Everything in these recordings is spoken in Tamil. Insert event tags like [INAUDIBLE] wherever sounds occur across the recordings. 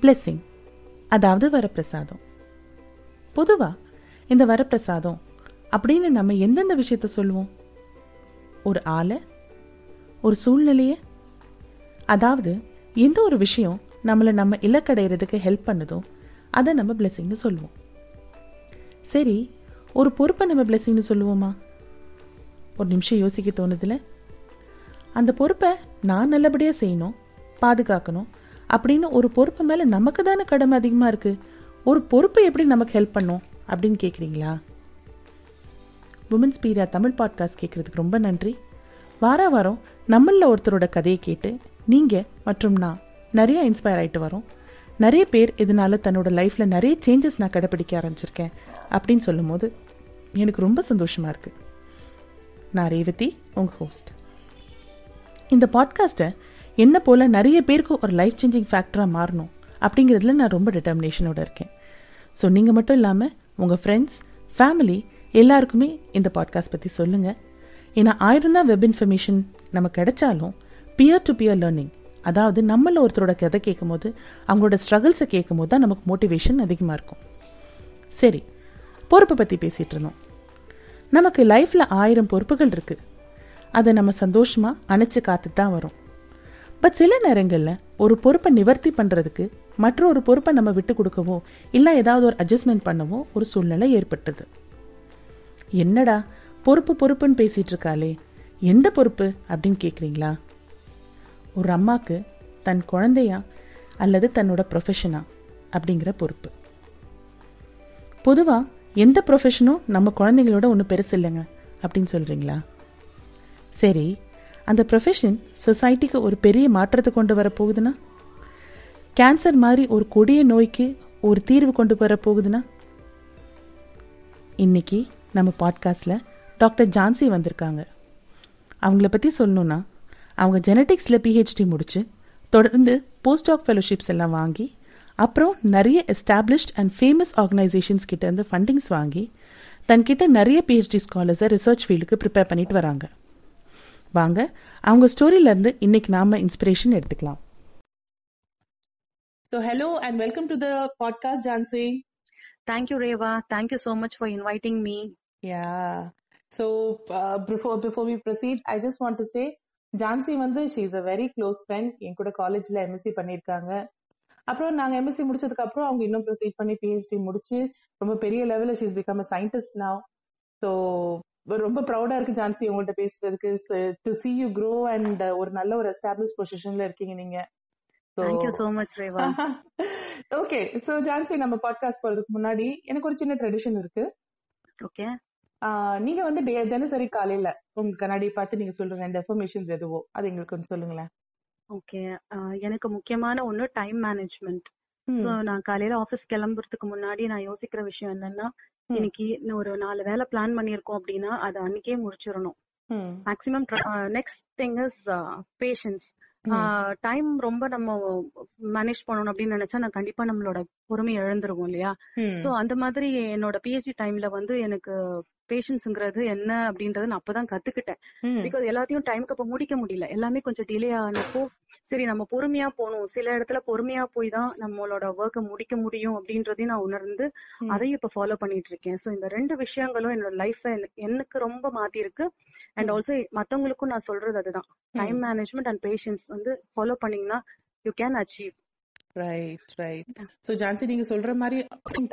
பிளெஸ்ஸிங் அதாவது வரப்பிரசாதம். பொதுவாக இந்த வரப்பிரசாதம் அப்படின்னு நம்ம எந்தெந்த விஷயத்த சொல்லுவோம்? ஒரு ஆளை ஒரு சூழ்நிலையை அதாவது எந்த ஒரு விஷயம் நம்மளை நம்ம இலக்கடைகிறதுக்கு ஹெல்ப் பண்ணுதோ அதை நம்ம பிளெஸிங்னு சொல்லுவோம். சரி ஒரு பொறுப்பை நம்ம பிளெஸிங்னு சொல்லுவோமா? ஒரு நிமிஷம் யோசிக்க தோணுதுல? அந்த பொறுப்பை நான் நல்லபடியாக செய்யணும் பாதுகாக்கணும் அப்படின்னு ஒரு பொறுப்பு மேலே நமக்கு தானே கடமை அதிகமாக இருக்குது ஒரு பொறுப்பை எப்படி நமக்கு ஹெல்ப் பண்ணும்? அப்படின்னு கேட்குறீங்களா உமன்ஸ் பீரியா தமிழ் பாட்காஸ்ட் கேட்குறதுக்கு ரொம்ப நன்றி. வார வாரம் நம்மளில் ஒருத்தரோட கதையை கேட்டு நீங்கள் மற்றும் நான் நிறையா இன்ஸ்பயர் ஆகிட்டு வரோம். நிறைய பேர் இதனால தன்னோட லைஃப்பில் நிறைய சேஞ்சஸ் நான் கடைப்பிடிக்க ஆரம்பிச்சிருக்கேன் அப்படின்னு சொல்லும் போது எனக்கு ரொம்ப சந்தோஷமாக இருக்குது நான் ரேவதி உங்கள் ஹோஸ்ட் இந்த பாட்காஸ்ட்டை என்ன போல் நிறைய பேருக்கு ஒரு லைஃப் சேஞ்சிங் ஃபேக்டராக மாறணும் அப்படிங்கிறதுல நான் ரொம்ப டிட்டர்மினேஷனோட இருக்கேன். ஸோ நீங்கள் மட்டும் இல்லாமல் உங்கள் ஃப்ரெண்ட்ஸ் ஃபேமிலி எல்லாருக்குமே இந்த பாட்காஸ்ட் பற்றி சொல்லுங்கள் ஏன்னா ஆயிரம் தான் வெப் இன்ஃபர்மேஷன் நம்ம கிடைச்சாலும் பியர் டு பியர் லேர்னிங் அதாவது நம்மள ஒருத்தரோட கதை கேட்கும்போது அவங்களோட ஸ்ட்ரகிள்ஸை கேட்கும்போது தான் நமக்கு மோட்டிவேஷன் அதிகமாக இருக்கும். சரி பொறுப்பை பற்றி பேசிகிட்டு இருந்தோம். நமக்கு லைஃப்பில் ஆயிரம் பொறுப்புகள் இருக்குது அதை நம்ம சந்தோஷமாக அணைச்சி காத்து தான் வரும். பட் சில நேரங்களில் ஒரு பொறுப்பை நிவர்த்தி பண்ணுறதுக்கு மற்றொரு பொறுப்பை நம்ம விட்டு கொடுக்கவோ இல்லை ஏதாவது ஒரு அட்ஜஸ்ட்மெண்ட் பண்ணவோ ஒரு சூழ்நிலை ஏற்பட்டது. என்னடா பொறுப்பு பொறுப்புன்னு பேசிகிட்டு இருக்காளே எந்த பொறுப்பு அப்படின்னு கேட்குறீங்களா ஒரு அம்மாவுக்கு தன் குழந்தையா அல்லது தன்னோட ப்ரொஃபஷனா அப்படிங்கிற பொறுப்பு. பொதுவாக எந்த ப்ரொஃபஷனும் நம்ம குழந்தைங்களோட ஒன்றும் பெருசு இல்லைங்க அப்படின்னு சொல்கிறீங்களா சரி அந்த ப்ரொஃபஷன் சொசைட்டிக்கு ஒரு பெரிய மாற்றத்தை கொண்டு வர போகுதுன்னா கேன்சர் மாதிரி ஒரு கொடிய நோய்க்கு ஒரு தீர்வு கொண்டு வர போகுதுன்னா இன்னைக்கு நம்ம பாட்காஸ்டில் டாக்டர் ஜான்சி வந்திருக்காங்க. அவங்கள பற்றி சொல்லணுன்னா அவங்க ஜெனட்டிக்ஸில் பிஹெச்டி முடித்து தொடர்ந்து போஸ்ட் ஆஃப் ஃபெலோஷிப்ஸ் எல்லாம் வாங்கி அப்புறம் நிறைய எஸ்டாப்ளிஷ்ட் அண்ட் ஃபேமஸ் ஆர்கனைசேஷன்ஸ் கிட்டேருந்து ஃபண்டிங்ஸ் வாங்கி தன்கிட்ட நிறைய பிஹெச்டி ஸ்காலர்ஸை ரிசர்ச் ஃபீல்டுக்கு ப்ரிப்பேர் பண்ணிட்டு வராங்க. வாங்க அவங்க ஸ்டோரியிலேருந்து இன்னைக்கு நாம இன்ஸ்பிரேஷன் எடுத்துக்கலாம் So hello and welcome to the podcast, Jansi. Thank you, Reva. Thank you so much for inviting me. Yeah. So uh, before before we proceed, I just want to say, Jhansi வந்து she is a very close friend என் கூட காலேஜ்ல எம்எஸ்சி பண்ணிருக்காங்க அப்புறம் நாங்க எம்எஸ்சி முடிச்சதுக்கு அப்புறம் அவங்க இன்னும் ப்ரொசீட் பண்ணி பிஹெச்டி முடிச்சு ரொம்ப பெரிய லெவல்ல she's become a scientist now so ரொம்ப ப்ரௌடா இருக்கு ஜான்சி உங்கள்கிட்ட பேசுறதுக்கு to see you grow and ஒரு நல்ல ஒரு எஸ்டாப்ளிஷ் பொசிஷன்ல இருக்கீங்க நீங்க Thank you so much, Reva. Okay so Jhansi நம்ம பாட்காஸ்ட் போறதுக்கு முன்னாடி எனக்கு ஒரு சின்ன ட்ரெடிஷன் இருக்கு. ஆஹ் நீங்க வந்து தினசரி காலையில உங்க கண்ணாடி பார்த்து நீங்க சொல்ற ரெண்டு எஃபர்மேஷன்ஸ் எதுவோ அது எங்களுக்கு கொஞ்சம் சொல்லுங்களேன். Uh, எனக்கு முக்கியமான ஒண்ணு டைம் மேனேஜ்மெண்ட் ஸோ நான் காலையில ஆஃபீஸ் கிளம்புறதுக்கு முன்னாடி நான் யோசிக்கிற விஷயம் என்னன்னா. இன்னைக்கு ஒரு நாலு வேலை பிளான் பண்ணியிருக்கோம் அப்படின்னா அதை அன்னைக்கே முடிச்சிடணும். Maximum next thing is patience time ரொம்ப நம்ம மேனேஜ் பண்ணணும் அப்படின்னு நினைச்சா நான் கண்டிப்பா நம்மளோட பொறுமை இழந்துருவோம் இல்லையா? சோ அந்த மாதிரி என்னோட பிஹெச்டி டைம்ல வந்து எனக்கு பேஷன்ஸ்ங்கிறது என்ன அப்படின்றத நான் அப்பதான் கத்துக்கிட்டேன். பிகாஸ் எல்லாத்தையும் டைம்க்கு அப்ப முடிக்க முடியல. எல்லாமே கொஞ்சம் டிலே ஆனப்போ சரி நம்ம பொறுமையா போகணும். சில இடத்துல பொறுமையா போய் தான் நம்மளோட ஒர்க்கை முடிக்க முடியும் அப்படின்றதையும் நான் உணர்ந்து. அதையும் இப்ப ஃபாலோ பண்ணிட்டு இருக்கேன். சோ இந்த ரெண்டு விஷயங்களும் என்னோட லைஃப் எனக்கு ரொம்ப மாத்தி இருக்கு அண்ட். ஆல்சோ மத்தவங்களுக்கும் நான் சொல்றது அதுதான். டைம் மேனேஜ்மெண்ட் அண்ட் பேஷன்ஸ் வந்து ஃபாலோ பண்ணீங்கன்னா you can achieve right right so Jhansi நீங்க சொல்ற மாதிரி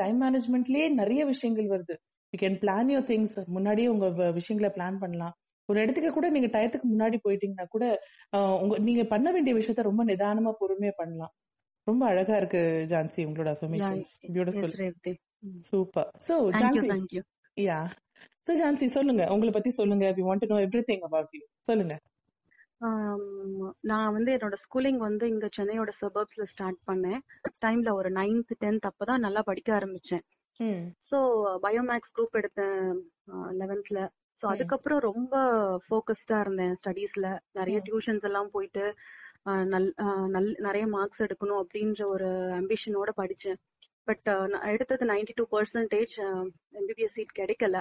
டைம் மேனேஜ்மெண்ட்லயே நிறைய விஷயங்கள் வருது. You can plan your things முன்னாடியே உங்க விஷயங்களை பிளான் பண்ணலாம். ஒரு இடத்துக்கு கூட நீங்க டயத்துக்கு முன்னாடி போயிட்டீங்கன்னா கூட உங்க நீங்க பண்ண வேண்டிய விஷயத்த ரொம்ப நிதானமா பொறுமையா பண்ணலாம். ரொம்ப அழகா இருக்கு ஜான்சி உங்களோட affirmations beautiful super so Jhansi ya so Jhansi சொல்லுங்க. உங்களை பத்தி சொல்லுங்க. We want to know everything about you சொல்லுங்க. ஆம், நான் வந்து என்னோட ஸ்கூலிங் வந்து இங்க சென்னையோட சபர்ப்ஸ்ல ஸ்டார்ட் பண்ணேன். டைம்ல ஒரு நைன்த் டென்த் அப்பதான் நல்லா படிக்க ஆரம்பிச்சேன். ஸோ பயோமேக்ஸ் குரூப் எடுத்தேன் லெவன்த்ல ம். அதுக்கப்புறம் ரொம்ப ஃபோக்கஸ்டா இருந்தேன் ஸ்டடீஸ்ல நிறைய. டியூஷன்ஸ் எல்லாம் போயிட்டு நல் நல் நிறைய மார்க்ஸ் எடுக்கணும் அப்படின்ற ஒரு அம்பிஷனோட படிச்சேன் பட் நான் எடுத்தது ninety two percentage MBBS seat கிடைக்கல.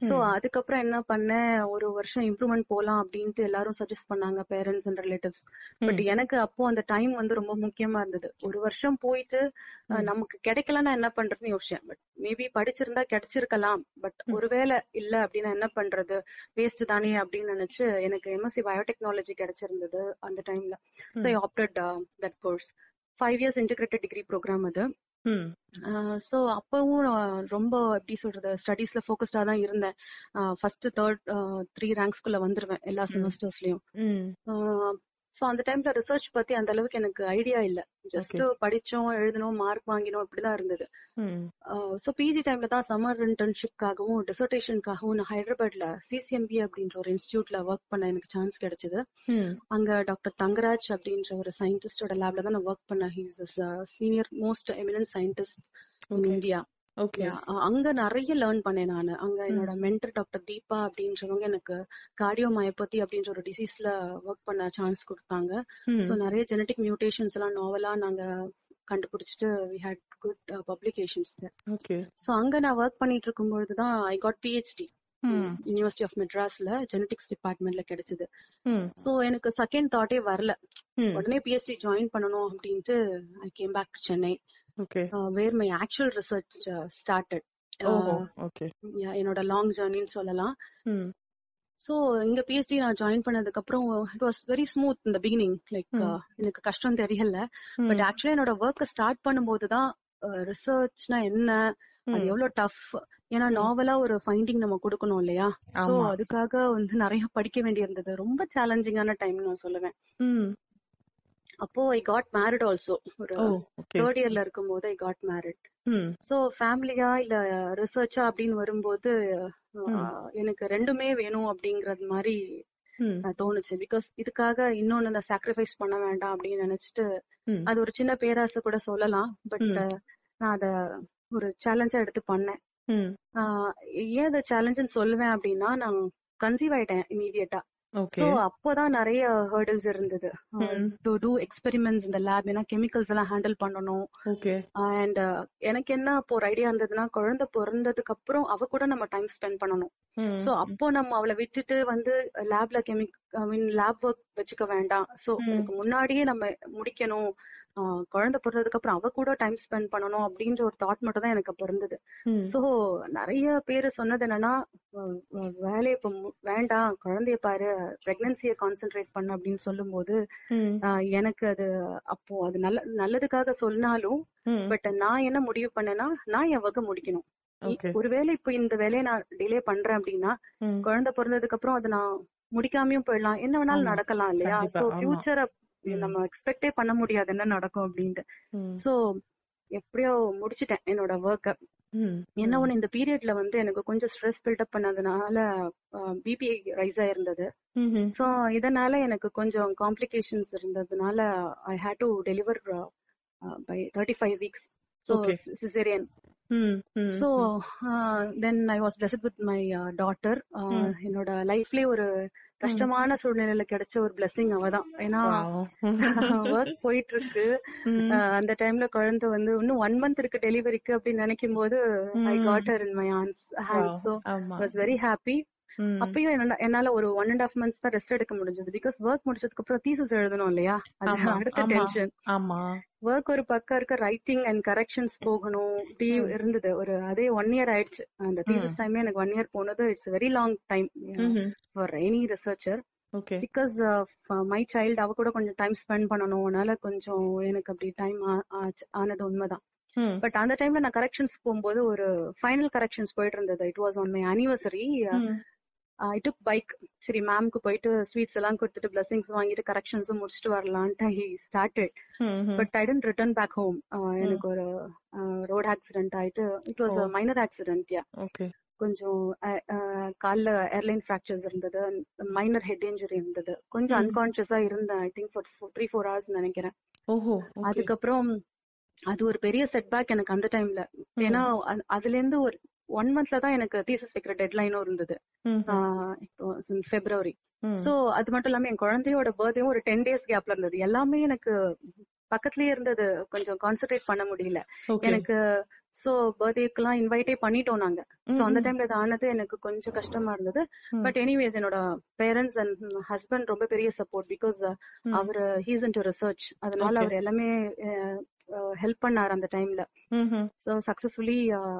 சோ அதுக்கப்புறம் என்ன பண்ணேன்? ஒரு வருஷம் இம்ப்ரூவ்மெண்ட் போலாம் அப்படின்ட்டு எல்லாரும் சஜஸ்ட் பண்ணாங்க பேரண்ட்ஸ் அண்ட் ரிலேட்டிவ்ஸ் பட் எனக்கு அப்போ அந்த டைம் வந்து ரொம்ப முக்கியமா இருந்தது. ஒரு வருஷம் போயிட்டு நமக்கு கிடைக்கலன்னா என்ன பண்றதுன்னு யோசிச்சேன். பட் மேபி படிச்சிருந்தா கிடைச்சிருக்கலாம். பட் ஒருவேளை இல்ல அப்படின்னா என்ன பண்றது? வேஸ்ட் தானே அப்படின்னு நினைச்சு எனக்கு எம்எஸ்சி பயோடெக்னாலஜி கிடைச்சிருந்தது அந்த டைம்ல so I opted that course five years integrated degree programme அது. ஸோ அப்பவும் நான் ரொம்ப எப்படி சொல்றது ஸ்டடீஸ்ல ஃபோக்கஸ்டா தான் இருந்தேன். ஃபர்ஸ்ட் தேர்ட் த்ரீ ரேங்க்ஸ்குள்ள வந்துருவேன் எல்லா செமஸ்டர்ஸ்லயும் ஸோ அந்த டைம்ல ரிசர்ச் பத்தி அந்த அளவுக்கு எனக்கு ஐடியா இல்ல. ஜஸ்ட் படிச்சோம் எழுதணும் மார்க் வாங்கினோம் இப்படிதான் இருந்தது. ஸோ பிஜி டைம்ல தான் சம்மர் இன்டர்ன்ஷிப்காகவும் டிசர்டேஷனுக்காகவும் நான் ஹைதராபாத்ல சிசிஎம்பி அப்படின்ற ஒரு இன்ஸ்டியூட்ல ஒர்க் பண்ண எனக்கு சான்ஸ் கிடைச்சது. அங்க டாக்டர் தங்கராஜ் அப்படின்ற ஒரு சயின்டிஸ்டோட லேப்ல தான் நான் ஒர்க் பண்ணேன். He's senior most eminent scientist in India அங்க நிறைய லேர்ன் பண்ணேன் நான். அங்க என்னோட மென்டர் டாக்டர் தீபா அப்படின்றவங்க எனக்கு கார்டியோ மயோபதி அப்படின்ற ஒரு டிசீஸ்ல ஒர்க் பண்ண சான்ஸ் கொடுத்தாங்க. ஸோ நிறைய ஜெனட்டிக் மியூட்டேஷன்ஸ் எல்லாம் நாவலா நாங்க கண்டுபிடிச்சிட்டு we had good publications okay so அங்க நான் ஒர்க் பண்ணிட்டு இருக்கும்பொழுது தான் I got PhD university of மெட்ராஸ்ல ஜெனடிக்ஸ் டிபார்ட்மெண்ட்ல கிடைச்சது. ஸோ எனக்கு செகண்ட் தாட்டே வரல. உடனே பிஹெச்டி ஜாயின் பண்ணணும் அப்படின்ட்டு I came back to Chennai okay. Where my actual research started ஓஹோ ஓகே. என்னோட லாங் ஜேர்னின்னு சொல்லலாம். ஸோ இங்க பிஹெச்டி நான் ஜாயின் பண்ணதுக்கு அப்புறம் இட் வாஸ் வெரி ஸ்மூத் இந்த பிகினிங் லைக் எனக்கு கஷ்டம் தெரியல. பட் ஆக்சுவலி என்னோட ஒர்க்கை ஸ்டார்ட் பண்ணும்போது தான் ரிசர்ச்னா என்ன? அது எவ்வளவு டஃப் ஏன்னா நாவலா ஒரு ஃபைண்டிங் நம்ம கொடுக்கணும் இல்லையா? சோ. அதுக்காக வந்து நிறைய படிக்க வேண்டியிருந்தது. ரொம்ப சேலஞ்சிங்கான டைம் நான் சொல்லுவேன். அப்போ ஐ காட் மேரிட் ஆல்சோ ஒரு தேர்ட் இயர்ல இருக்கும்போது ஐ காட் மேரிட் சோ ஃபேமிலியா இல்ல ரிசர்ச்சா அப்படின்னு வரும்போது அஹ், எனக்கு ரெண்டுமே வேணும் அப்படிங்கறது மாதிரி அஹ், தோணுச்சு. பிகாஸ் இதுக்காக இன்னொன்னு நான் சாக்ரிஃபைஸ் பண்ண வேண்டாம் அப்படின்னு நினைச்சிட்டு ம் அது ஒரு சின்ன பேராசை கூட சொல்லலாம். பட். நான் அத ஒரு சேலஞ்சா எடுத்து பண்ணேன். ஏன் அதை சேலஞ்சுன்னு சொல்லுவேன் அப்படின்னா நான் கன்சீவ் ஆயிட்டேன் இமீடியட்டா சோ அப்போதான் நிறைய ஹர்டில்ஸ் இருந்தது. டு டூ எக்ஸ்பெரிமெண்ட்ஸ் இந்த லேப் ஏன்னா கெமிக்கல்ஸ் எல்லாம் ஹேண்டில் பண்ணணும். அண்ட் எனக்கு என்ன அப்போ ஒரு ஐடியா இருந்ததுன்னா குழந்தை பிறந்ததுக்கு அப்புறம் அவ கூட நம்ம டைம் ஸ்பெண்ட் பண்ணணும். சோ அப்போ நம்ம அவளை விட்டுட்டு வந்து லேப்ல கெமிக் ஐ மீன் லேப் ஒர்க் வச்சுக்க வேண்டாம். சோ அதுக்கு முன்னாடியே நம்ம முடிக்கணும். குழந்தை பிறந்ததுக்கு அப்புறம் அவ கூட டைம் ஸ்பெண்ட் பண்ணணும் அப்படின்ற ஒரு தாட் மட்டும் தான் எனக்கு அப்ப இருந்தது. ம். சோ நிறைய பேரு சொன்னது என்னன்னா வேலையை இப்ப வேண்டாம் குழந்தைய பாரு பிரெக்னன்சிய கான்சென்ட்ரேட் பண்ணு அப்படின்னு சொல்லும்போது ம். ஆஹ் எனக்கு அது அப்போ அது நல்ல நல்லதுக்காக சொன்னாலும் பட் நான் என்ன முடிவு பண்ணேன்னா நான் என் ஒர்க்க முடிக்கணும். ஒருவேளை இப்ப இந்த வேலையை நான் டிலே பண்றேன் அப்படின்னா குழந்தை பிறந்ததுக்கு அப்புறம் அதை நான் முடிக்காமயும் போயிடலாம். என்ன வேணாலும். நடக்கலாம் இல்லையா? சோ. ஃபியூச்சரை. நம்ம எக்ஸ்பெக்டே பண்ண முடியாது என்ன நடக்கும் அப்படின்ட்டு. சோ எப்படியோ முடிச்சிட்டேன் என்னோட ஒர்க்க என்ன ஒண்ணு இந்த பீரியட்ல வந்து எனக்கு கொஞ்சம் ஸ்ட்ரெஸ் பில்டப் பண்ணதுனால பிபி ரைஸ் ஆயிருந்தது. சோ இதனால எனக்கு கொஞ்சம் காம்ப்ளிகேஷன்ஸ் இருந்ததுனால I had to deliver by thirty five weeks Okay. Caesarean so then I was blessed with my. Daughter என்னோட லைஃப்லயே ஒரு கஷ்டமான சூழ்நிலையில கிடைச்ச ஒரு பிளெஸிங் அவதான். ஏன்னா. ஒர்க் [LAUGHS] போயிட்டு இருக்கு அந்த டைம்ல குழந்தை வந்து இன்னும் ஒன் மந்த் இருக்கு டெலிவரிக்கு அப்படின்னு நினைக்கும் போது I. Got her in my hands hands ஆமா. Was very happy. அப்பயும் என்னால- என்னால ஒரு ஒன் அண்ட் ஹாஃப் மந்த்ஸ் தான் ரெஸ்ட் எடுக்க முடிஞ்சது. பிகாஸ் ஒர்க் முடிச்சதுக்கு அப்புறம் தீசஸ் எழுதணும் இல்லையா? அது அடுத்த. டென்ஷன் ஆமா. ஒர்க் ஒரு பக்கம் இருக்க ரைட்டிங் அண்ட் கரெக்ஷன்ஸ் போகணும். இப்படி இருந்தது. ஒரு அதே ஒன் இயர் ஆயிடுச்சு. அந்த தீசஸ் டைமே எனக்கு ஒன் இயர் போனது. It's very long time. For any researcher because my child அவ கூட கொஞ்சம் டைம் ஸ்பெண்ட் பண்ணணும். அதனால கொஞ்சம் எனக்கு அப்படி டைம் ஆனது உண்மைதான். பட் அந்த டைம்ல நான் கரெக்ஷன்ஸ் போகும்போது ஒரு ஃபைனல் கரெக்ஷன்ஸ் போயிட்டு இருந்தது. It was on my. Anniversary. I took bike சரி மேம்க்கு போயிட்டு ஸ்வீட்ஸ் எல்லாம் கொடுத்துட்டு பிளஸிங்ஸ் வாங்கிட்டு கரெக்ஷன்ஸும் முடிச்சுட்டு வரலான்ட்டு he started. But I tend return back home எனக்கு ஒரு ரோட் ஆக்சிடென்ட் ஆயிட்டு it was minor accident ya கொஞ்சம் கால்ல ஏர்லைன் ஃபிராக்சர்ஸ் இருந்தது. மைனர் ஹெட் இன்ஜுரி இருந்தது. கொஞ்சம் அன்கான்சியஸா இருந்தேன் I think for three four hours நினைக்கிறேன். அதுக்கப்புறம் அது ஒரு பெரிய செட்பேக் எனக்கு அந்த டைம்ல ஏன்னா அதுல இருந்து ஒரு ஒன் மந்த்ல தான் எனக்கு தீசஸ் வைக்கிற டெட்லைனும் இருந்தது. பிப்ரவரி சோ அது மட்டும் இல்லாம என் குழந்தையோட பர்த்டேவும் ஒரு டென் டேஸ் கேப்ல இருந்தது. எல்லாமே எனக்கு பக்கத்துலயே இருந்தது. கொஞ்சம் கான்சென்ட்ரேட் பண்ண முடியல. எனக்கு சோ பர்த்டேக்கெல்லாம் இன்வைட்டே பண்ணிட்டோம் நாங்க. சோ அந்த டைம்ல இது ஆனது எனக்கு கொஞ்சம் கஷ்டமா இருந்தது. பட் எனிவேஸ் என்னோட பேரண்ட்ஸ் அண்ட் ஹஸ்பண்ட் ரொம்ப பெரிய சப்போர்ட் பிகாஸ் அவர் ஹீஸ் இன் டு ரிசர்ச் அதனால அவர் எல்லாமே ஹெல்ப் பண்ணார் அந்த டைம்ல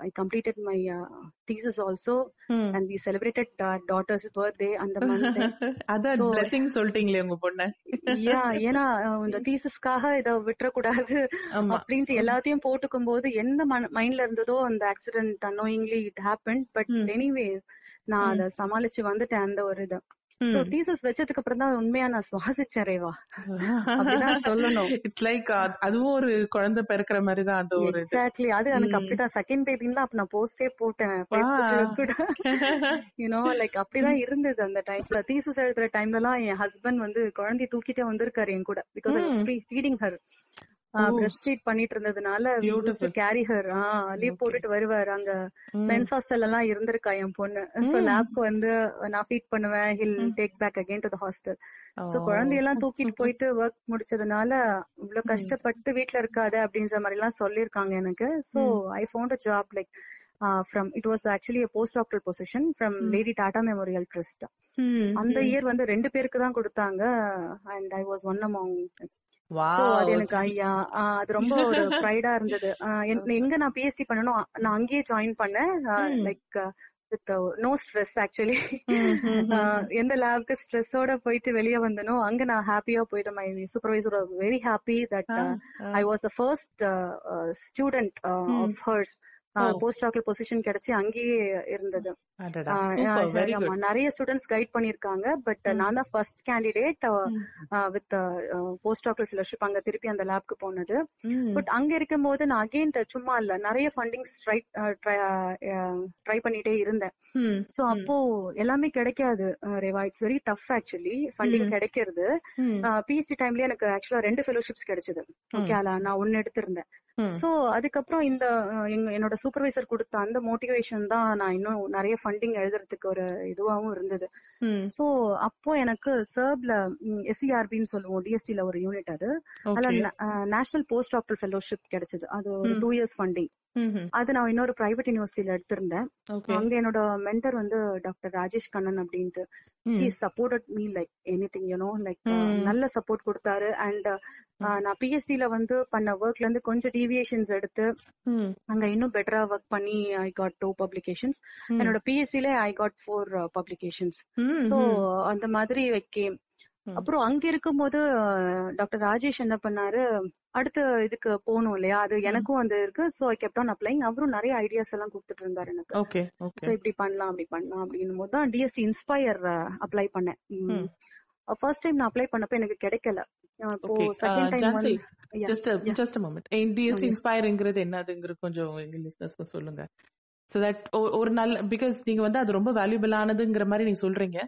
I completed my uh, thesis also, and we celebrated our daughter's birthday அந்த month. [LAUGHS] அதான் blessing சொல்லிட்டீங்களே உங்க பொண்ணு. Yeah, [LAUGHS] ஏன்னா இந்த தீசஸ்க்காக இத விட்டுறக்கூடாது. ஆமா. அப்படின்ட்டு எல்லாத்தையும் போட்டுக்கும் போது என்ன மைண்ட்ல இருந்ததோ அந்த accident annoyingly it happen but ம். எனிவேஸ் நான் அதை சமாளிச்சு வந்துட்டேன் அந்த ஒரு இது. சோ தீசஸ் வச்சதுக்கு அப்புறம் தான் உண்மையா நான் சுவாசிச்சேன் ரேவா [LAUGHS] சொல்லணும். இட்ஸ் லைக் அதுவும் ஒரு குழந்தை பிறக்கிற மாதிரி தான் அந்த ஒரு எக்ஸாக்ட்லி அது எனக்கு ம். அப்படிதான். செகண்ட் பேபின்னு அப்ப நான் போஸ்டே போட்டேன். யூனோ லைக் [LAUGHS] அப்படிதான் இருந்தது அந்த டைம்ல தீசஸ் எழுதுற டைம்ல எல்லாம் என் ஹஸ்பண்ட் வந்து குழந்தைய தூக்கிட்டே வந்திருக்காரு என் கூட. Because. Feeding her. Breast feed பண்ணிட்டு இருந்ததுனால. Carry her leave. போட்டுட்டு வருவாரு அங்க. மென்ஸ் ஹாஸ்டல் எல்லாம் இருந்திருக்கா என் பொண்ணு சோ. லேப்க்கு வந்து நான் ஃபீட் பண்ணுவேன் hill. Take back again to the hostel so Oh. குழந்தையெல்லாம் தூக்கிட்டு [LAUGHS] போயிட்டு ஒர்க் முடிச்சதுனால இவ்வளவு. கஷ்டப்பட்டு வீட்ல இருக்காத அப்படின்ற மாதிரி எல்லாம் சொல்லிருக்காங்க எனக்கு so I found a job like from it was actually post doctor position from. Lady Tata memorial trust. அந்த. இயர் வந்து ரெண்டு பேருக்கு தான் கொடுத்தாங்க and I was one among அது எனக்கு ஐயா அது ரொம்ப ஒரு [LAUGHS] ப்ரைடா இருந்தது எங்க நான் பிஎஸ்சி பண்ணணும் நான் அங்கேயே ஜாயின் பண்ணேன். Like no stress actually. எந்த லேப்க்கு ஸ்ட்ரெஸ்ஸோட போயிட்டு வெளியே வந்தனோ அங்க நான் ஹாப்பியா போயிட்டு my supervisor was very happy that. I was the first student of hers. Post doctor position கிடைச்சி அங்கேயே இருந்தது. நிறைய ஸ்டூடெண்ட்ஸ் கைட் பண்ணிருக்காங்க பட். நான் தான் first candidate. With post doctor fellowship அங்க திருப்பி அந்த லேப்க்கு போனது. பட் அங்க இருக்கும்போது நான் அகைன் சும்மா இல்ல நிறைய ஃபண்டிங்ஸ் ட்ரை ட்ரை பண்ணிட்டே இருந்தேன். சோ அப்போ எல்லாமே கிடைக்காது Reva it's very tough actually funding. கிடைக்கிறது. பிஎஸ்சி டைம்ல எனக்கு ஆக்சுவலா ரெண்டு ஃபெலோஷிப்ஸ் கிடைச்சது ஓகே நான் ஒன்னு எடுத்திருந்தேன். சோ அதுக்கப்புறம் இந்த என்னோட சூப்பர்வைசர் கொடுத்த அந்த மோட்டிவேஷன் தான் நான் இன்னும் நிறைய ஃபண்டிங் எழுதுறதுக்கு ஒரு இதுவாகவும் இருந்தது. சோ அப்போ எனக்கு சர்ப்ல எஸ்சிஆர்பின்னு சொல்லுவோம் டிஎஸ்டில ஒரு யூனிட் அது அதுல. நேஷனல் போஸ்ட் டாக்டர் ஃபெலோஷிப் கிடைச்சது அது ஒரு. Two years funding. அது நான் இன்னொரு பிரைவேட் யூனிவர்சிட்டியில எடுத்திருந்தேன். அங்க என்னோட மென்டர் வந்து டாக்டர் ராஜேஷ் கண்ணன் அப்படின்ட்டு. He supported me like anything you know like. நல்ல சப்போர்ட் கொடுத்தாரு அண்ட் நான் பிஎஸ்சில வந்து பண்ண ஒர்க்ல இருந்து கொஞ்சம் டீவியேஷன்ஸ் எடுத்து. அங்க இன்னும் பெட்டரா ஒர்க் பண்ணி ஐ காட் டூ பப்ளிகேஷன்ஸ். என்னோட பிஎஸ்சில I got four publications hmm. அந்த மாதிரி வைக்கேன் ம். அப்புறம் அங்க இருக்கும்போது டாக்டர் ராஜேஷ் என்ன பண்ணாரு அடுத்த இதுக்கு போகணும் இல்லையா அது எனக்கும் வந்து இருக்கு so I kept on applying அவரும் நிறைய ஐடியாஸ் எல்லாம் கொடுத்துட்டு இருந்தாரு எனக்கு Okay. சோ. இப்படி பண்ணலாம் அப்படி பண்ணலாம் அப்படின்னும் போது தான் டிஎஸ்சி இன்ஸ்பயர் அப்ளை பண்ணேன். ஃபர்ஸ்ட் டைம் நான் அப்ளை பண்ணப்ப எனக்கு கிடைக்கல இப்போ. செகண்ட் டைம் வந்து a moment. DST Okay. இன்ஸ்பயர்ங்கிறது என்னதுங்கிறது கொஞ்சம் எங்க லிஸ்னஸ்க்கு சொல்லுங்க சோ தட் ஒரு நல்ல பிகாஸ் நீங்க வந்து அது ரொம்ப வேல்யூபிளானதுங்கிற மாதிரி நீங்க சொல்றீங்க.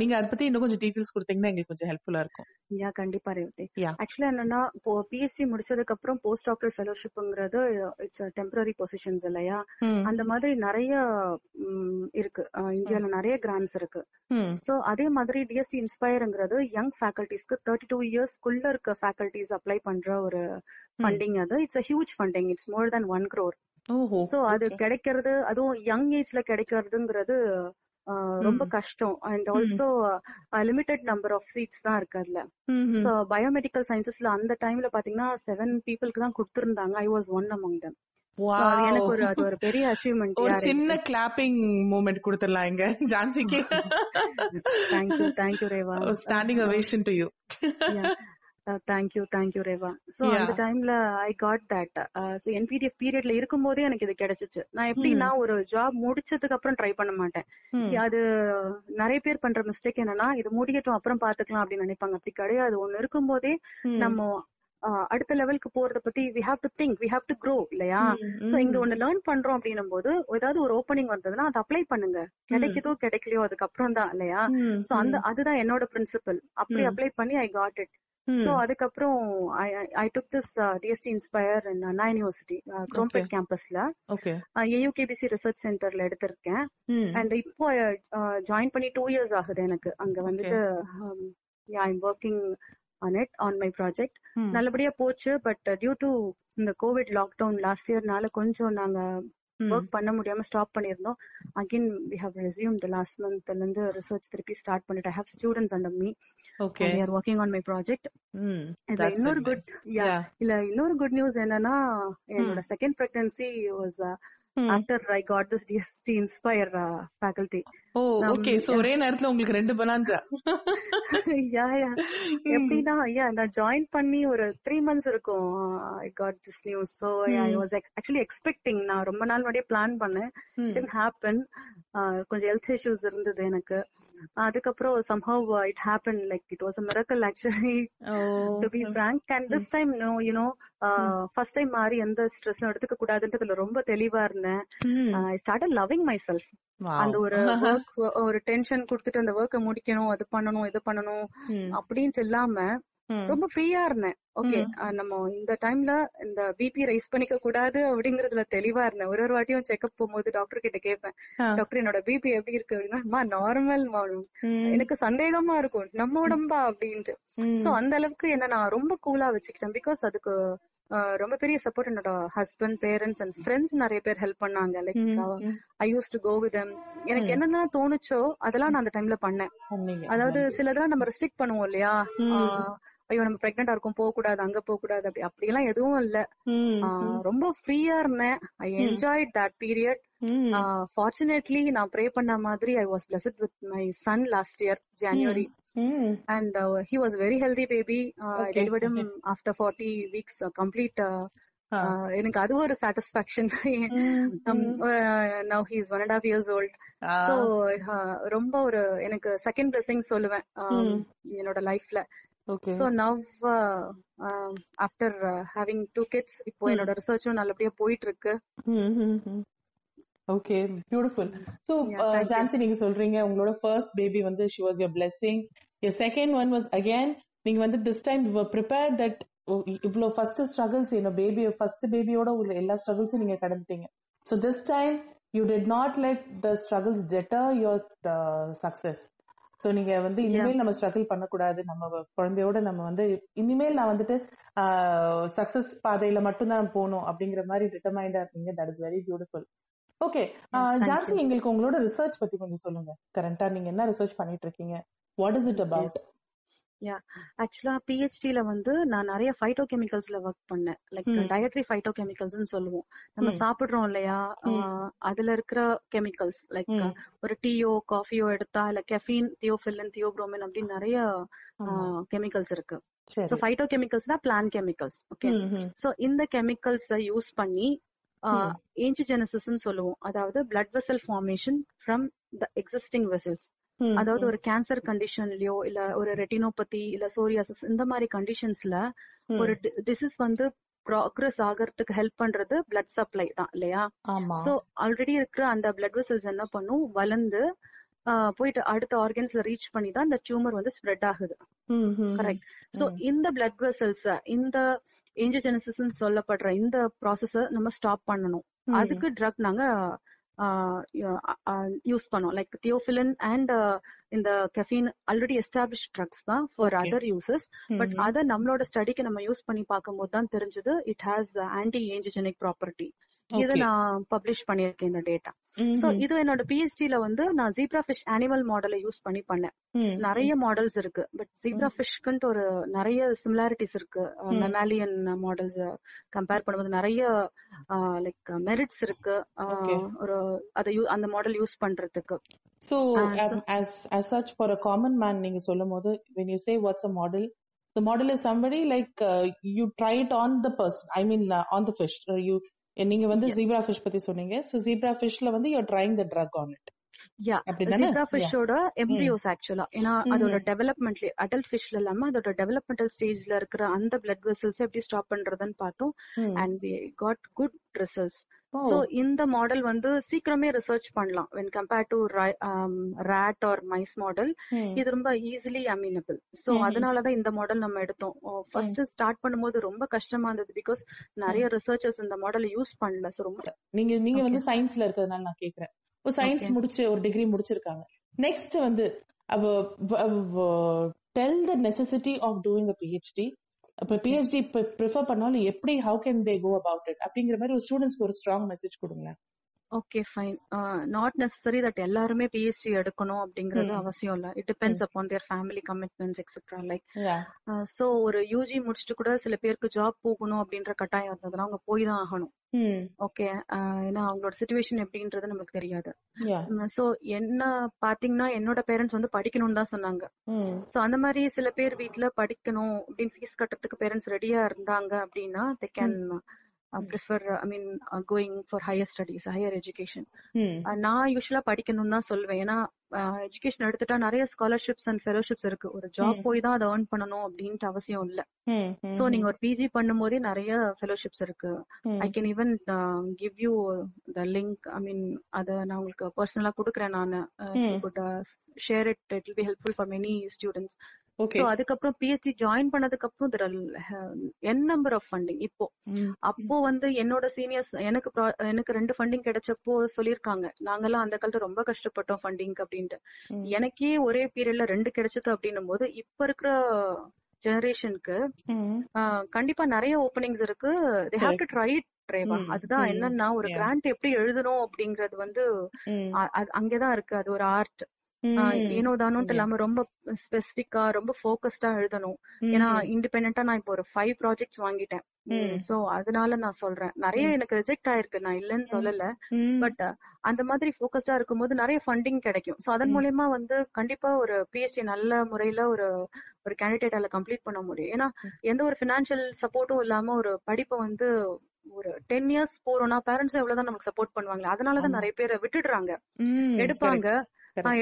நீங்க அதை பத்தி இன்னும் கொஞ்சம் டீடைல்ஸ் கொடுத்தீங்கன்னா எங்களுக்கு கொஞ்சம் ஹெல்ப்ஃபுல்லா இருக்கும். யா கண்டிப்பா ரேவதி. ஆக்சுவலா என்னன்னா இப்போ பிஎஸ்சி முடிச்சதுக்கு அப்புறம் போஸ்ட் டாக்டர் ஃபெலோஷிப்ங்கிறது இட்ஸ் டெம்பரரி பொசிஷன்ஸ் இல்லையா? ம். அந்த மாதிரி நிறைய இருக்கு. இந்தியால நிறைய கிராண்ட்ஸ் இருக்கு. சோ அதே மாதிரி டிஎஸ்டி இன்ஸ்பயர்ங்கிறது யங் ஃபேக்கல்டிஸ்க்கு தேர்ட்டி டூ இயர்ஸ்க்குள்ள இருக்க ஃபேக்கல்டிஸ் அப்ளை பண்ற ஒரு ஃபண்டிங் அது. It's a huge funding it's more than one ஓஹோ சோ அது. கிடைக்கிறது அதுவும் யங் ஏஜ்ல கிடைக்கிறதுங்கிறது ரொம்ப. கஷ்டம். And also limited number of seats தான் இருக்கு அதுல. சோ பயோமெடிக்கல் சயின்சஸ்ல அந்த டைம்ல பாத்தீங்கன்னா செவன் பீப்புளுக்கு தான் கொடுத்திருந்தாங்க. I was one among them எனக்கு ஒரு அது ஒரு பெரிய அச்சீவ்மெண்ட் ஒரு சின்ன கிளாப்பிங் மூமெண்ட் கொடுத்துடலாம் இங்க ஜான்சிக்கு. Thank you thank you Reva standing ovation to you thank you thank you Reva so. அந்த டைம்ல I got that so NPDF பீரியட்ல இருக்கும்போதே எனக்கு இது கிடைச்சிச்சு. நான் எப்படின்னா ஒரு ஜாப் முடிச்சதுக்கு அப்புறம் ட்ரை பண்ண மாட்டேன்? அது நிறைய பேர் பண்ற மிஸ்டேக் என்னன்னா இது முடியட்டும் அப்புறம் பாத்துக்கலாம் அப்படின்னு நினைப்பாங்க. அப்படி கிடையாது. ஒண்ணு இருக்கும்போதே நம்ம அஹ், அடுத்த லெவலுக்கு போறத பத்தி we have to think we have to grow இல்லையா? சோ இங்க ஒண்ணு லேர்ன் பண்றோம் அப்படின்னும் போது ஏதாவது ஒரு ஓப்பனிங் வந்ததுன்னா அதை அப்ளை பண்ணுங்க. கிடைக்குதோ கிடைக்கலையோ அதுக்கப்புறம் தான் இல்லையா சோ அந்த அதுதான் என்னோட பிரின்சிபல் அப்படி. அப்ளை பண்ணி ஐ காட் இட் சோ அதுக்கப்புறம் I took this DST inspire Anna university Chromepet கேம்பஸ்ல AUKBC research சென்டர்ல எடுத்திருக்கேன். அண்ட் இப்போ ஜாயின் பண்ணி டூ இயர்ஸ் ஆகுது எனக்கு. அங்க வந்துட்டு I am working on it on my project நல்லபடியா போச்சு பட் டியூ டு இந்த கோவிட் லாக்டவுன் லாஸ்ட் இயர்னால கொஞ்சம் நாங்க ஒர்க் பண்ண முடியாம ஸ்டாப் பண்ணிருந்தோம் again we have resume the last மந்த்ல இருந்து ரிசர்ச் திருப்பி ஸ்டார்ட் பண்ணிட்டு I have students under me okay we are working on my. Project இதுல இன்னொரு குட் இல்ல இன்னொரு குட் நியூஸ் என்னன்னா என்னோட second pregnancy was after I got this DST inspire faculty oh okay so ஒரே நேரத்துல உங்களுக்கு ரெண்டு பனான்சா யா யா எப்படின்னா யா நான் ஜாயின் பண்ணி ஒரு த்ரீ மந்த்ஸ் இருக்கும் I got this news so I was actually expecting நான் ரொம்ப நாள் முன்னாடியே பிளான் பண்ணேன். இட் ஹேப்பன் கொஞ்சம் ஹெல்த் இஷ்யூஸ் இருந்தது எனக்கு. அதுக்கப்புறம் somehow it happen like it was a miracle actually to be frank and this time no you know first time மாதிரி எந்த ஸ்ட்ரெஸ்ஸும் எடுத்துக்க கூடாதுன்றதுல ரொம்ப தெளிவா இருந்தேன். I start loving my self அந்த ஒரு [LAUGHS] ஒர்க் ஒரு டென்ஷன் கொடுத்துட்டு அந்த ஒர்க்கை முடிக்கணும் அது பண்ணணும் இது பண்ணணும் அப்படின்ட்டு இல்லாம ரொம்ப ஃப்ரீயா இருந்தேன். ஓகே நம்ம இந்த டைம்ல இந்த பிபி ரைஸ் பண்ணிக்க கூடாது அப்படிங்கறதுல தெளிவா இருந்தேன். ஒரு ஒரு வாட்டியும் செக்அப் போகும்போது டாக்டர் கிட்ட கேட்பேன் டாக்டர் என்னோட பிபி எப்படி இருக்கு? அப்படின்னா நார்மல் எனக்கு சந்தேகமா இருக்கும் நம்ம உடம்பா? அப்படின்ட்டு. சோ அந்த அளவுக்கு என்ன நான் ரொம்ப கூலா வச்சுக்கிட்டேன். பிகாஸ் அதுக்கு ரொம்ப பெரிய சப்போர்ட் என்னோட ஹஸ்பண்ட் பேரண்ட்ஸ் அண்ட் ஃப்ரெண்ட்ஸ் நிறைய பேர் ஹெல்ப் பண்ணாங்க. Like I use to go with எனக்கு என்னென்ன தோணுச்சோ அதெல்லாம் நான் அந்த டைம்ல பண்ணேன். அதாவது சிலதெல்லாம் நம்ம ரெஸ்ட்ரிக்ட் பண்ணுவோம் இல்லையா? ஐயோ நம்ம பிரெக்னெண்டா இருக்கும் போக கூடாது அங்க போக கூடாது அப்படி எல்லாம் எதுவும் இல்ல. ரொம்ப ஃப்ரீயா இருந்தேன். I enjoy that period fortunately நான் ப்ரே பண்ண மாதிரி I was blessed with my son last year January and he was very healthy baby delivered after forty weeks complete எனக்கு அது ஒரு satisfaction now he is one and half years old so ரொம்ப ஒரு எனக்கு செகண்ட் பிளஸிங் சொல்லுவேன் என்னோட லைஃப்ல so now after having two kids இப்போ என்னோட ரிசர்ச்சும் நல்லபடியா போயிட்டு இருக்கு ஓகே பியூட்டிஃபுல் சோ ஜான்சி நீங்க சொல்றீங்க உங்களோட ஃபர்ஸ்ட் பேபி வந்து she was your blessing your second one was again நீங்க வந்து this time you prepare that இவ்வளவு ஃபர்ஸ்ட் ஸ்ட்ரகிள்ஸ் என்ன பேபி ஃபர்ஸ்ட் பேபியோட உள்ள எல்லா ஸ்ட்ரகிள்ஸும் நீங்க கடந்துட்டீங்க. So this time you did not let the struggles deter your success so நீங்க வந்து இனிமேல் நம்ம ஸ்ட்ரகிள் பண்ணக்கூடாது. நம்ம குழந்தையோட நம்ம வந்து இனிமேல் நான் வந்துட்டு சக்சஸ் பாதையில மட்டும்தான் போகணும் அப்படிங்கிற மாதிரி டிட்டர்மைண்டா இருக்கீங்க. That is very beautiful okay Jhansi எங்களுக்கு உங்களோட ரிசர்ச் பத்தி கொஞ்சம் சொல்லுங்க. கரண்டா நீங்க என்ன ரிசர்ச் பண்ணிட்டு இருக்கீங்க? What is it about yeah ஆக்சுவலா பிஹெச்டில வந்து நான் நிறைய ஃபைட்டோ கெமிக்கல்ஸ்ல ஒர்க் பண்ணேன். லைக் டயட்ரி ஃபைட்டோ கெமிக்கல்ஸ்னு சொல்லுவோம். நம்ம சாப்பிடுறோம் இல்லையா? அதுல இருக்கிற கெமிக்கல்ஸ் லைக் ஒரு டீயோ காஃபியோ எடுத்தா இல்ல கெஃபீன் தியோஃபிலின் தியோப்ரோமின் அப்படின்னு நிறைய கெமிக்கல்ஸ் இருக்கு. ஸோ ஃபைட்டோ கெமிக்கல்ஸ் தான் பிளான் கெமிக்கல்ஸ் ஓகே ஸோ இந்த கெமிக்கல்ஸ் யூஸ் பண்ணி ஏஞ்சிஜெனசிஸ் சொல்லுவோம். அதாவது blood vessel formation from the existing vessels அதாவது ஒரு கேன்சர் கண்டிஷன்லயோ இல்ல ஒரு ரெட்டினோபதி இல்ல சோரியாசிஸ் இந்த மாதிரி கண்டிஷன்ஸ்ல ஒரு டிசீஸ் வந்து ப்ராக்ரஸ் ஆகிறதுக்கு ஹெல்ப் பண்றது பிளட் சப்ளை தான் இல்லையா? சோ ஆல்ரெடி இருக்கிற அந்த பிளட் வெசல்ஸ் என்ன பண்ணும்? வளர்ந்து போயிட்டு அடுத்த ஆர்கன்ஸ்ல ரீச் பண்ணி தான் இந்த டியூமர் வந்து ஸ்ப்ரெட் ஆகுது. கரெக்ட் சோ இந்த பிளட் வெசல்ஸ் இந்த ஏஞ்சஜெனசிஸ் சொல்லப்படுற இந்த ப்ராசஸ நம்ம ஸ்டாப் பண்ணணும். அதுக்கு ட்ரக் நாங்க யூஸ் பண்ணோம். லைக் தியோஃபிலின் அண்ட் இந்த கெஃபீன் ஆல்ரெடி எஸ்டாப்ளிஷ் ட்ரக்ஸ் தான் ஃபார் அதர் யூசஸ் பட் அதை நம்மளோட ஸ்டடிக்கு நம்ம யூஸ் பண்ணி பார்க்கும்போது தான் தெரிஞ்சது it has anti angiogenic property இது நான் பப்ளிஷ் பண்ணிருக்கேன் இந்த டேட்டா சோ இது என்னோட பிஹெச்டில வந்து நான் ஜீப்ரா ஃபிஷ் அனிமல் மாடலை யூஸ் பண்ணி பண்ணேன். நிறைய மாடல்ஸ் இருக்கு. பட் ஜீப்ரா ஃபிஷ்க்குன்ட்டு ஒரு நிறைய சிமிலாரிட்டிஸ் இருக்கு. மெமாலியன் மாடல்ஸ் கம்பேர் பண்ணும்போது நிறைய லைக் மெரிட்ஸ் இருக்கு. ஒரு அதை அந்த மாடல் யூஸ் பண்றதுக்கு. So, um, as as such, for a common man, நீங்க சொல்லும் போது when you say what's a model, the model is somebody like uh, you try it on the person. I mean, uh, on the fish. You நீங்க வந்து ஜீப்ரா ஃபிஷ் பத்தி சொன்னீங்க. சோ ஜீப்ரா ஃபிஷ்ல வந்து you trying the drug on it yeah zebra ஃபிஷ்ஷோட embryos ஆக்சுவலா ஏன்னா அதோட டெவலப்மெண்ட்ல அடல்ட் ஃபிஷ்ல இல்லாம அதோட டெவலப்மெண்டல் ஸ்டேஜ்ல இருக்கிற அந்த பிளட் வெசல்ஸ் எப்படி ஸ்டாப் பண்றதுன்னு பார்த்தோம். And we got good results so இந்த மாடல் வந்து சீக்கிரமே ரிசர்ச் பண்ணலாம். When compare to rat or mice model இது ரொம்ப ஈஸிலி அமீனபிள் சோ அதனாலதான் இந்த மாடல் நம்ம எடுத்தோம். ஃபர்ஸ்ட் ஸ்டார்ட் பண்ணும்போது ரொம்ப கஷ்டமா இருந்தது பிகாஸ் நிறைய ரிசர்ச்சர்ஸ் இந்த மாடல் யூஸ் பண்ணல. சோ ரொம்ப நீங்க நீங்க வந்து சயின்ஸ்ல இருக்கிறதுனால நான் கேக்குறேன். ஒரு சயின்ஸ் முடிச்சு ஒரு டிகிரி முடிச்சிருக்காங்க. நெக்ஸ்ட் வந்து tell the necessity of doing a PhD இப்போ பிஹெச்டி ப்ரிஃபர் பண்ணாலும் எப்படி how can they go about it அப்படிங்கிற மாதிரி ஒரு ஸ்டூடெண்ட்ஸ்க்கு ஒரு ஸ்ட்ராங் மெசேஜ் கொடுங்களேன். Okay fine not necessary that எல்லாருமே பிஹெச்டி எடுக்கணும் அப்படிங்கறது. அவசியம் இல்ல. It depends upon their family commitments etcetera like so ஒரு யூஜி முடிச்சுட்டு கூட சில பேருக்கு ஜாப் போகணும் அப்படின்ற கட்டாயம் இருந்ததுன்னா அவங்க போய் தான் ஆகணும். ஓகே ஏன்னா அவங்களோட சுச்சுவேஷன் எப்படின்றது நமக்கு தெரியாது. சோ என்ன பாத்தீங்கன்னா என்னோட பேரண்ட்ஸ் வந்து படிக்கணும்னு தான் சொன்னாங்க. சோ அந்த மாதிரி சில பேர் வீட்ல படிக்கணும் அப்படின்னு ஃபீஸ் கட்டுறதுக்கு பேரண்ட்ஸ் ரெடியா இருந்தாங்க அப்படின்னா they can prefer I mean going for higher studies higher education நான் யூஸ்வலா படிக்கணும்னு தான் சொல்லுவேன் ஏன்னா எஜுகேஷன் எடுத்துட்டா நிறைய ஸ்காலர்ஷிப்ஸ் அண்ட் ஃபெலோஷிப்ஸ் இருக்கு. ஒரு ஜாப் போய் தான் அதை ஏர்ன் பண்ணணும் அப்படின்ட்டு அவசியம் இல்ல. ம் ம் சோ நீங்க ஒரு பிஜி பண்ணும்போதே நிறைய ஃபெலோஷிப்ஸ் இருக்கு. I can even give you the link I mean அத நான் உங்களுக்கு பர்சனலா கொடுக்குறேன் நான். Share it it be helpful for many students so அதுக்கப்புறம் பிஎஸ்டி ஜாயின் பண்ணதுக்கு அப்புறம் என் நம்பர் ஆஃப் ஃபண்டிங் இப்போ அப்போ வந்து என்னோட சீனியர்ஸ் எனக்கு எனக்கு ரெண்டு ஃபண்டிங் கிடைச்சப்போ சொல்லியிருக்காங்க. நாங்கெல்லாம் அந்த காலத்துல ரொம்ப கஷ்டப்பட்டோம் ஃபண்டிங் அப்படின்ட்டு. எனக்கே ஒரே பீரியட்ல ரெண்டு கிடைச்சது அப்படின்னும் போது இப்ப இருக்கிற ஜெனரேஷனுக்கு கண்டிப்பா நிறைய ஓப்பனிங்ஸ் இருக்கு. தே ஹேவ் டு ட்ரை ட்ரைவா அதுதான் என்னன்னா ஒரு. கிராண்ட் எப்படி எழுதணும் அப்படிங்கறது வந்து அங்கதான் இருக்கு. அது ஒரு ஆர்ட். ஏனோ தானோன்ட்டு இல்லாம. ரொம்ப ஸ்பெசிபிக்கா ரொம்ப ஃபோக்கஸ்டா எழுதணும். ஏன்னா. இண்டிபெண்டா நான் இப்போ ஒரு ஃபைவ் ப்ராஜெக்ட்ஸ் வாங்கிட்டேன். சோ அதனால நான் சொல்றேன். நிறைய எனக்கு ரிஜெக்ட் ஆயிருக்கு. நான் இல்லைன்னு சொல்லல. பட் அந்த மாதிரி ஃபோக்கஸ்டா இருக்கும்போது நிறைய ஃபண்டிங் கிடைக்கும். சோ அதன் மூலயமா வந்து கண்டிப்பா ஒரு பிஎஸ்சி நல்ல முறையில ஒரு ஒரு கேண்டிடேட்டால கம்ப்ளீட் பண்ண முடியும். ஏன்னா எந்த ஒரு ஃபினான்ஷியல் சப்போர்ட்டும் இல்லாம ஒரு படிப்பை வந்து ஒரு டென் இயர்ஸ் போறோம்னா பேரண்ட்ஸ் எவ்வளவுதான் நமக்கு சப்போர்ட் பண்ணுவாங்க அதனாலதான் நிறைய பேர் விட்டுடுறாங்க. எடுப்பாங்க.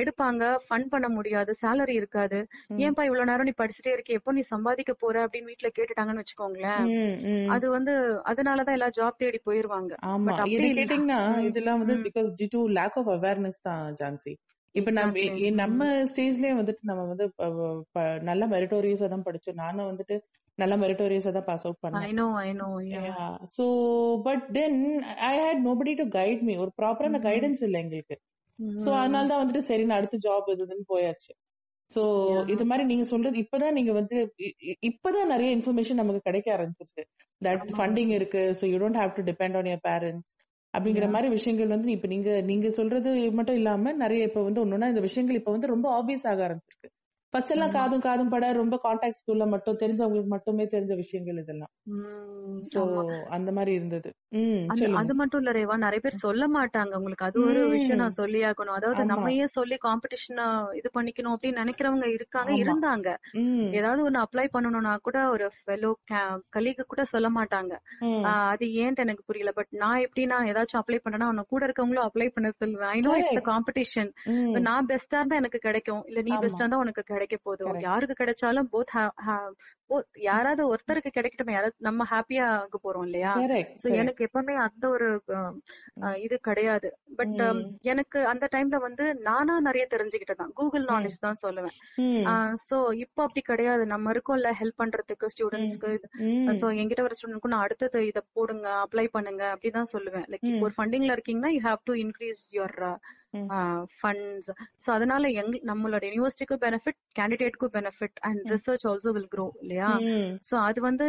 எடுப்பாங்க. ஃபண்ட் பண்ண முடியாது. சேலரி இருக்காது. ஏன்பா இவ்வளவு நேரம் நீ படிச்சுட்டே இருக்க எப்போ நீ சம்பாதிக்க போற அப்படின்னு வீட்ல கேட்டுட்டாங்கன்னு வச்சுக்கோங்களேன். அது வந்து அதனாலதான் எல்லாம் ஜாப் தேடி போயிருவாங்க. ஆமா. இது. கேட்டீங்கன்னா. இதெல்லாம் வந்து. Because the to lack of awareness தான் ஜான்சி. இப்ப நம்ம நம்ம ஸ்டேஜ்லயே வந்துட்டு நம்ம வந்து நல்ல மெரிட்டோரியஸா தான் படிச்சோம். நானும் வந்துட்டு நல்ல மெரிட்டோரியஸா தான் பாஸ் அவுட் ஐ பண்ணேன் no I know so but then I had nobody to guide me ஒரு ப்ராப்பரான. கைடன்ஸ் இல்ல எங்களுக்கு. சோ அதனால தான் வந்துட்டு சரி நான் அடுத்த ஜாப் இதுன்னு போயாச்சு சோ. இது மாதிரி நீங்க சொல்றது இப்பதான் நீங்க வந்து இப்பதான் நிறைய இன்ஃபர்மேஷன் நமக்கு கிடைக்க ஆரம்பிச்சிருச்சு தட். ஃபண்டிங் இருக்கு so you don't have to depend on your parents அப்படிங்கிற. மாதிரி விஷயங்கள் வந்து இப்ப நீங்க நீங்க சொல்றது மட்டும் இல்லாம நிறைய இப்ப வந்து ஒண்ணுன்னா இந்த விஷயங்கள் இப்ப வந்து ரொம்ப ஆப்வியஸ் ஆக ஆரம்பிச்சிருக்கு ஃபர்ஸ்ட் எல்லாம். காதும் காதும் பட ரொம்ப கான்டாக்ட் உள்ள மட்டும் தெரிஞ்சவங்களுக்கு மட்டுமே தெரிஞ்ச விஷயங்கள் இதெல்லாம் சோ. அந்த மாதிரி இருந்தது அது மட்டும் இல்ல ரேவா நிறைய பேர் சொல்ல மாட்டாங்க உங்களுக்கு அது ஒரு. விஷயம் நான் சொல்லி ஆகணும் அதாவது. நம்மையே சொல்லி காம்படிஷன் இது பண்ணிக்கணும் அப்படின்னு நினைக்கிறவங்க இருக்காங்க. இருந்தாங்க ஏதாவது ஒண்ணு அப்ளை பண்ணணும்னா கூட ஒரு ஃபெலோ கலீக் கூட சொல்ல மாட்டாங்க அது ஏன்ட்டு எனக்கு புரியல பட் நான் எப்படின்னா ஏதாச்சும் அப்ளை பண்ணனா அவன கூட இருக்கவங்களும் அப்ளை பண்ண சொல்லுவேன் ஐ நோ இட்ஸ். காம்படிஷன். நான் பெஸ்டா இருந்தா எனக்கு கிடைக்கும் இல்ல நீ. பெஸ்டா இருந்தா உனக்கு கிடைக்க Correct. யாருக்கு கிடைச்சாலும் போத் யாராவது ஒருத்தருக்கு கிடைக்கட்டும் யாராவது நம்ம ஹாப்பியா ஆக போறோம் இல்லையா சோ. எனக்கு எப்பவுமே அந்த ஒரு இது கிடையாது பட் ம். எனக்கு அந்த டைம்ல வந்து நானா நிறைய தெரிஞ்சுக்கிட்டதான் கூகுள் நாலேஜ் தான் சொல்லுவேன். சோ இப்போ அப்படி கிடையாது நம்ம இருக்கோம்ல ஹெல்ப் பண்றதுக்கு ஸ்டூடெண்ட்ஸ்க்கு. சோ என்கிட்ட வர ஸ்டூடெண்ட்க்கு நான் அடுத்தது இத போடுங்க அப்ளை பண்ணுங்க அப்படிதான் சொல்லுவேன் லைக் ஒரு ஃபண்டிங்ல இருக்கீங்கன்னா you have to increase your. Funds so அதனால எங் நம்மளோட யூனிவர்சிட்டிக்கும் benefit கேண்டிடேட்க்கும் benefit and research also will grow இல்லையா. சோ அது வந்து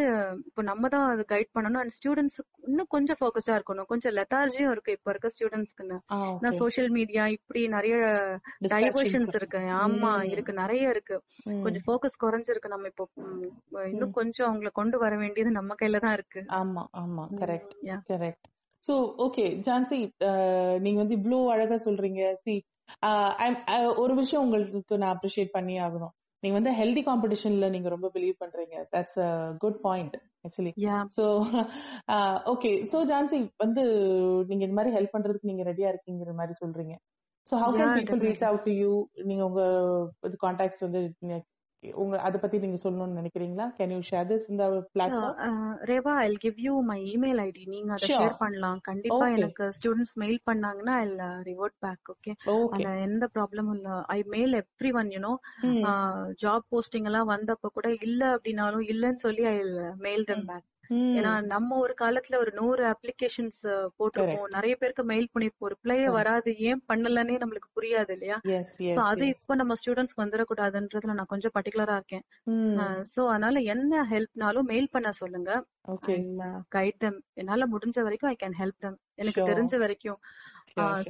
இப்போ நம்ம தான் அது கைட் பண்ணணும். அண்ட் ஸ்டூடெண்ட்ஸ் இன்னும் கொஞ்சம் ஃபோக்கஸ்டா இருக்கணும். கொஞ்சம் லெத்தார்ஜியும் இருக்கு. இப்போ இருக்க ஸ்டூடெண்ட்ஸ்க்குன்னு நான். சோஷியல் மீடியா இப்படி நிறைய டைவர்ஷன்ஸ் இருக்கு. ஆமா. இருக்கு. நிறைய இருக்கு. கொஞ்சம் ஃபோக்கஸ் குறைஞ்சிருக்கு. நம்ம இப்போ இன்னும் கொஞ்சம் அவங்கள கொண்டு வர வேண்டியது நம்ம கையில தான் இருக்கு. ஆமா ஆமா. Correct. Correct so okay Jhansi நீங்க வந்து இவ்ளோ அழகா சொல்றீங்க. சி ஒரு விஷயம் உங்களுக்கு நான் அப்ரிஷியேட் பண்ணி ஆகணும். நீங்க வந்து ஹெல்தி காம்படிஷன்ல நீங்க ரொம்ப பிலீவ் பண்றீங்க. That's a good point actually Yeah. So okay so Jhansi வந்து நீங்க இந்த மாதிரி ஹெல்ப் பண்றதுக்கு நீங்க ரெடியா இருக்கீங்கிற மாதிரி சொல்றீங்க. So how can people reach out to you நீங்க உங்க கான்டாக்ட்ஸ் வந்து உங்க அத பத்தி நீங்க சொல்லணும்னு நினைக்கிறீங்களா? கேன் யூ ஷேர் திஸ் இந்த platform Reva I'll give you my email ID நீங்க அதை. ஷேர் பண்ணலாம். கண்டிப்பா. எனக்கு ஸ்டூடெண்ட்ஸ் மெயில் பண்ணாங்கன்னா ஐ ரிவர்ட் பேக் ஓகே அதுல எந்த ப்ராப்ளமும் இல்ல. I mail everyone you know job posting எல்லாம் வந்தப்ப கூட இல்ல அப்படின்னாலும் இல்லன்னு சொல்லி ஐ மெயில் தம் பேக் ஏன்னா நம்ம ஒரு காலத்துல ஒரு நூறு அப்ளிகேஷன்ஸ் போட்டிருப்போம். நிறைய பேருக்கு மெயில் பண்ணிருப்போம். ரிப்ளையே வராது. ஏன் பண்ணலன்னே நம்மளுக்கு புரியாது இல்லையா? சோ அது இப்ப நம்ம ஸ்டூடெண்ட்ஸ்க்கு வந்துடக்கூடாதுன்றதுல நான் கொஞ்சம் பர்டிகுலரா இருக்கேன். சோ அதனால என்ன ஹெல்ப்னாலும் மெயில் பண்ண சொல்லுங்க. கைட் தம் என்னால முடிஞ்ச வரைக்கும் ஐ கேன் ஹெல்ப் தம் எனக்கு. தெரிஞ்ச வரைக்கும்.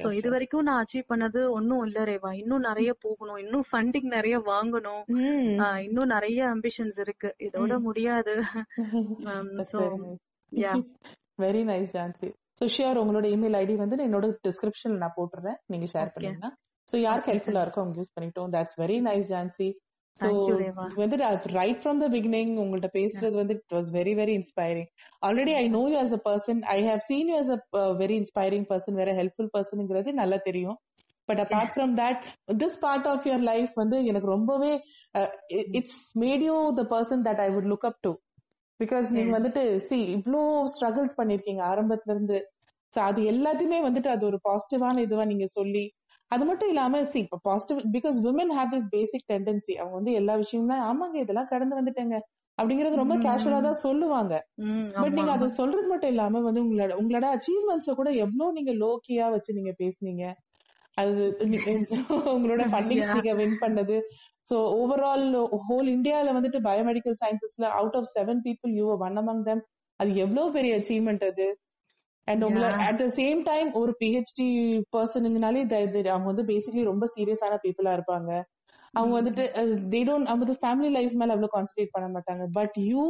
சோ இது வரைக்கும் நான் அச்சீவ் பண்ணது ஒன்னும் இல்ல ரேவா. இன்னும் நிறைய போகணும் இன்னும் ஃபண்டிங் நிறைய வாங்கணும். இன்னும் நிறைய அம்பிஷன்ஸ் இருக்கு. இதோட முடியாது. So yeah very nice Jhansi so sure உங்களோட இமெயில் ஐடி வந்து என்னோட டிஸ்கிரிப்ஷன்ல நான் போட்டுறேன். நீங்க ஷேர் Okay. பண்ணுங்க. ஸோ யாருக்கு ஹெல்ப்ஃபுல்லா இருக்கோ அவங்க யூஸ் பண்ணிட்டோம். That's very nice Jhansi so. வந்து ரைட் ஃப்ரம் த பிகினிங் உங்கள்ட்ட பேசுறது வந்து it was very very inspiring already I know you as a person I have seen you as a very inspiring person very helpful பர்சன்ங்கிறது நல்லா தெரியும். But apart from that this part of your life வந்து எனக்கு ரொம்பவே it's made you the person that I would look up to because நீங்க Yes. வந்துட்டு சி இவ்ளோ ஸ்ட்ரகிள்ஸ் பண்ணிருக்கீங்க. ஆரம்பத்துல இருந்து சோ அது எல்லாத்தையுமே வந்துட்டு அது ஒரு பாசிட்டிவான இதுவா நீங்க சொல்லி அது மட்டும் இல்லாம சி இப்ப positive because women have this basic tendency அவங்க வந்து எல்லா விஷயமுமே ஆமாங்க இதெல்லாம் கடந்து வந்துட்டேங்க அப்படிங்கறது ரொம்ப. கேஷுவலா தான் சொல்லுவாங்க பட் நீங்க. அதை சொல்றது மட்டும் இல்லாம வந்து உங்களோட உங்களோட அச்சீவ்மெண்ட்ஸ கூட எவ்வளவு நீங்க லோக்கியா வச்சு நீங்க பேசுனீங்க அது [LAUGHS] உங்களோட [LAUGHS] ஃபண்டிங்ஸ். நீங்க வின் பண்ணது சோ ஓவரால் ஹோல் இந்தியால வந்துட்டு biomedical சயின்சஸ்ல out of seven people you one among them அது எவ்வளவு பெரிய அச்சீவ்மெண்ட் அது அண்ட் உங்களை. அட் த சேம் டைம் ஒரு பிஹெச்டி பர்சனுங்கனாலே அவங்க வந்து பேசிக்கலி ரொம்ப சீரியஸான பீப்புளா இருப்பாங்க அவங்க வந்துட்டு தே டோன்ட் அவங்க ஃபேமிலி லைஃப் மேல அவ்வளவு கான்சென்ட்ரேட் பண்ண மாட்டாங்க பட் யூ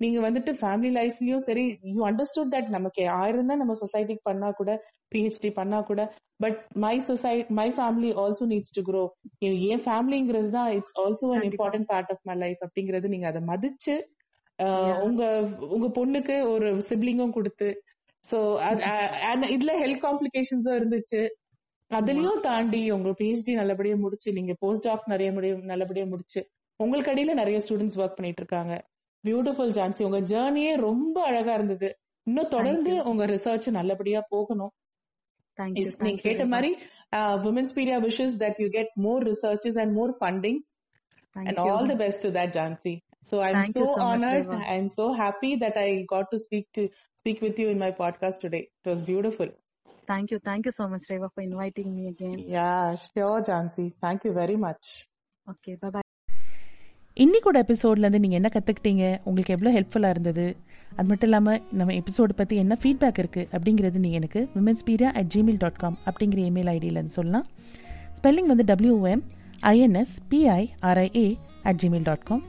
நீங்க வந்துட்டு ஃபேமிலி லைஃப்லயும் சரி யூ அண்டர்ஸ்டுட் தட் நமக்கு ஆயிரம் தான் நம்ம சொசைட்டிக்கு பண்ணா கூட பிஹெச்டி பண்ணா கூட but my society my family also needs to grow என் ஃபேமிலிங்கிறது தான் it's also an. Important part of my life அப்படிங்கறது நீங்க அதை மதிச்சு. உங்க உங்க பொண்ணுக்கு ஒரு சிப்ளிங்கும் கொடுத்து சோ இதுல ஹெல்த் காம்ப்ளிகேஷன்ஸும் இருந்துச்சு. அதுலயும் தாண்டி உங்க பிஹெச்டி நல்லபடியா முடிச்சு நீங்க போஸ்ட் டாக் நிறைய முடியும் நல்லபடியா முடிச்சு உங்களுக்கு அடியில நிறைய ஸ்டூடெண்ட்ஸ் ஒர்க் பண்ணிட்டு இருக்காங்க. பியூட்டிஃபுல் ஜான்சி உங்க ஜேர்னியே ரொம்ப அழகா இருந்தது. இன்னும் தொடர்ந்து. உங்க ரிசர்ச் நல்லபடியா போகணும். நீங்க கேட்ட. மாதிரி women's pedia wishes that you get more researches and more fundings Thank and you. all the best to that Jansi. So I'm Thank so, you so much, honored. Reva. I'm so happy that I got to speak to speak with you in my podcast today. It was beautiful. Thank you, thank you so much, Reva, for inviting me again. Yeah, sure, Jansi. Thank you very much. Okay, bye bye. இன்னிக்கூட எபிசோட்லேருந்து நீங்கள் என்ன கற்றுக்கிட்டீங்க உங்களுக்கு எவ்வளோ ஹெல்ப்ஃபுல்லாக இருந்தது அது மட்டும் இல்லாமல் நம்ம எபிசோடு பற்றி என்ன ஃபீட்பேக் இருக்குது அப்படிங்கிறது நீங்கள் எனக்கு விமென்ஸ்பீரியா அட் ஜிமெயில் டாட் காம் அப்படிங்கிற இமெயில் ஐடியிலேருந்து சொல்லலாம் ஸ்பெல்லிங் வந்து WM I N S P I R I A at Gmail dot com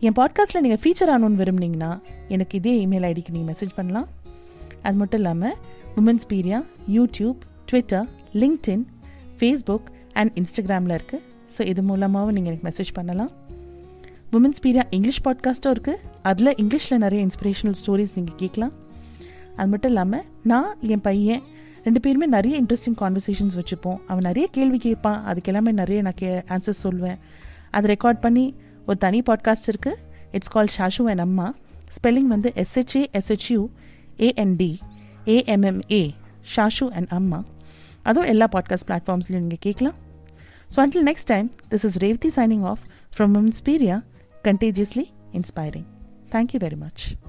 என் பாட்காஸ்ட்டில் நீங்கள் ஃபீச்சர் ஆகணும்னு விரும்புனீங்கன்னா எனக்கு இதே இமெயில் ஐடிக்கு நீங்கள் மெசேஜ் பண்ணலாம். அது மட்டும் இல்லாமல் women's பீரியா YouTube Twitter LinkedIn Facebook and இன்ஸ்டாகிராமில் இருக்குது ஸோ இது மூலமாகவும் நீங்கள் எனக்கு மெசேஜ் பண்ணலாம். உமன்ஸ் பீரியா இங்கிலீஷ் பாட்காஸ்ட்டும் இருக்குது அதில் இங்கிலீஷில் நிறைய இன்ஸ்பிரேஷனல் ஸ்டோரிஸ் நீங்கள் கேட்கலாம் அது மட்டும் இல்லாமல் நான் என் பையன் ரெண்டு பேருமே நிறைய இன்ட்ரெஸ்டிங் கான்வர்சேஷன்ஸ் வச்சுப்போம். அவன் நிறைய கேள்வி கேட்பான். அதுக்கு எல்லாமே நிறைய நான் கே ஆன்சர்ஸ் சொல்வேன் அதை ரெக்கார்ட் பண்ணி ஒரு தனி பாட்காஸ்ட் இருக்குது it's call Shashu and Amma spelling வந்து SHA SHU AND AMMA Shashu and Amma அதுவும் எல்லா பாட்காஸ்ட் பிளாட்ஃபார்ம்ஸ்லையும் நீங்கள் கேட்கலாம். So until next time this is Revathi signing off from Women's contagiously inspiring inspiring. Thank you very.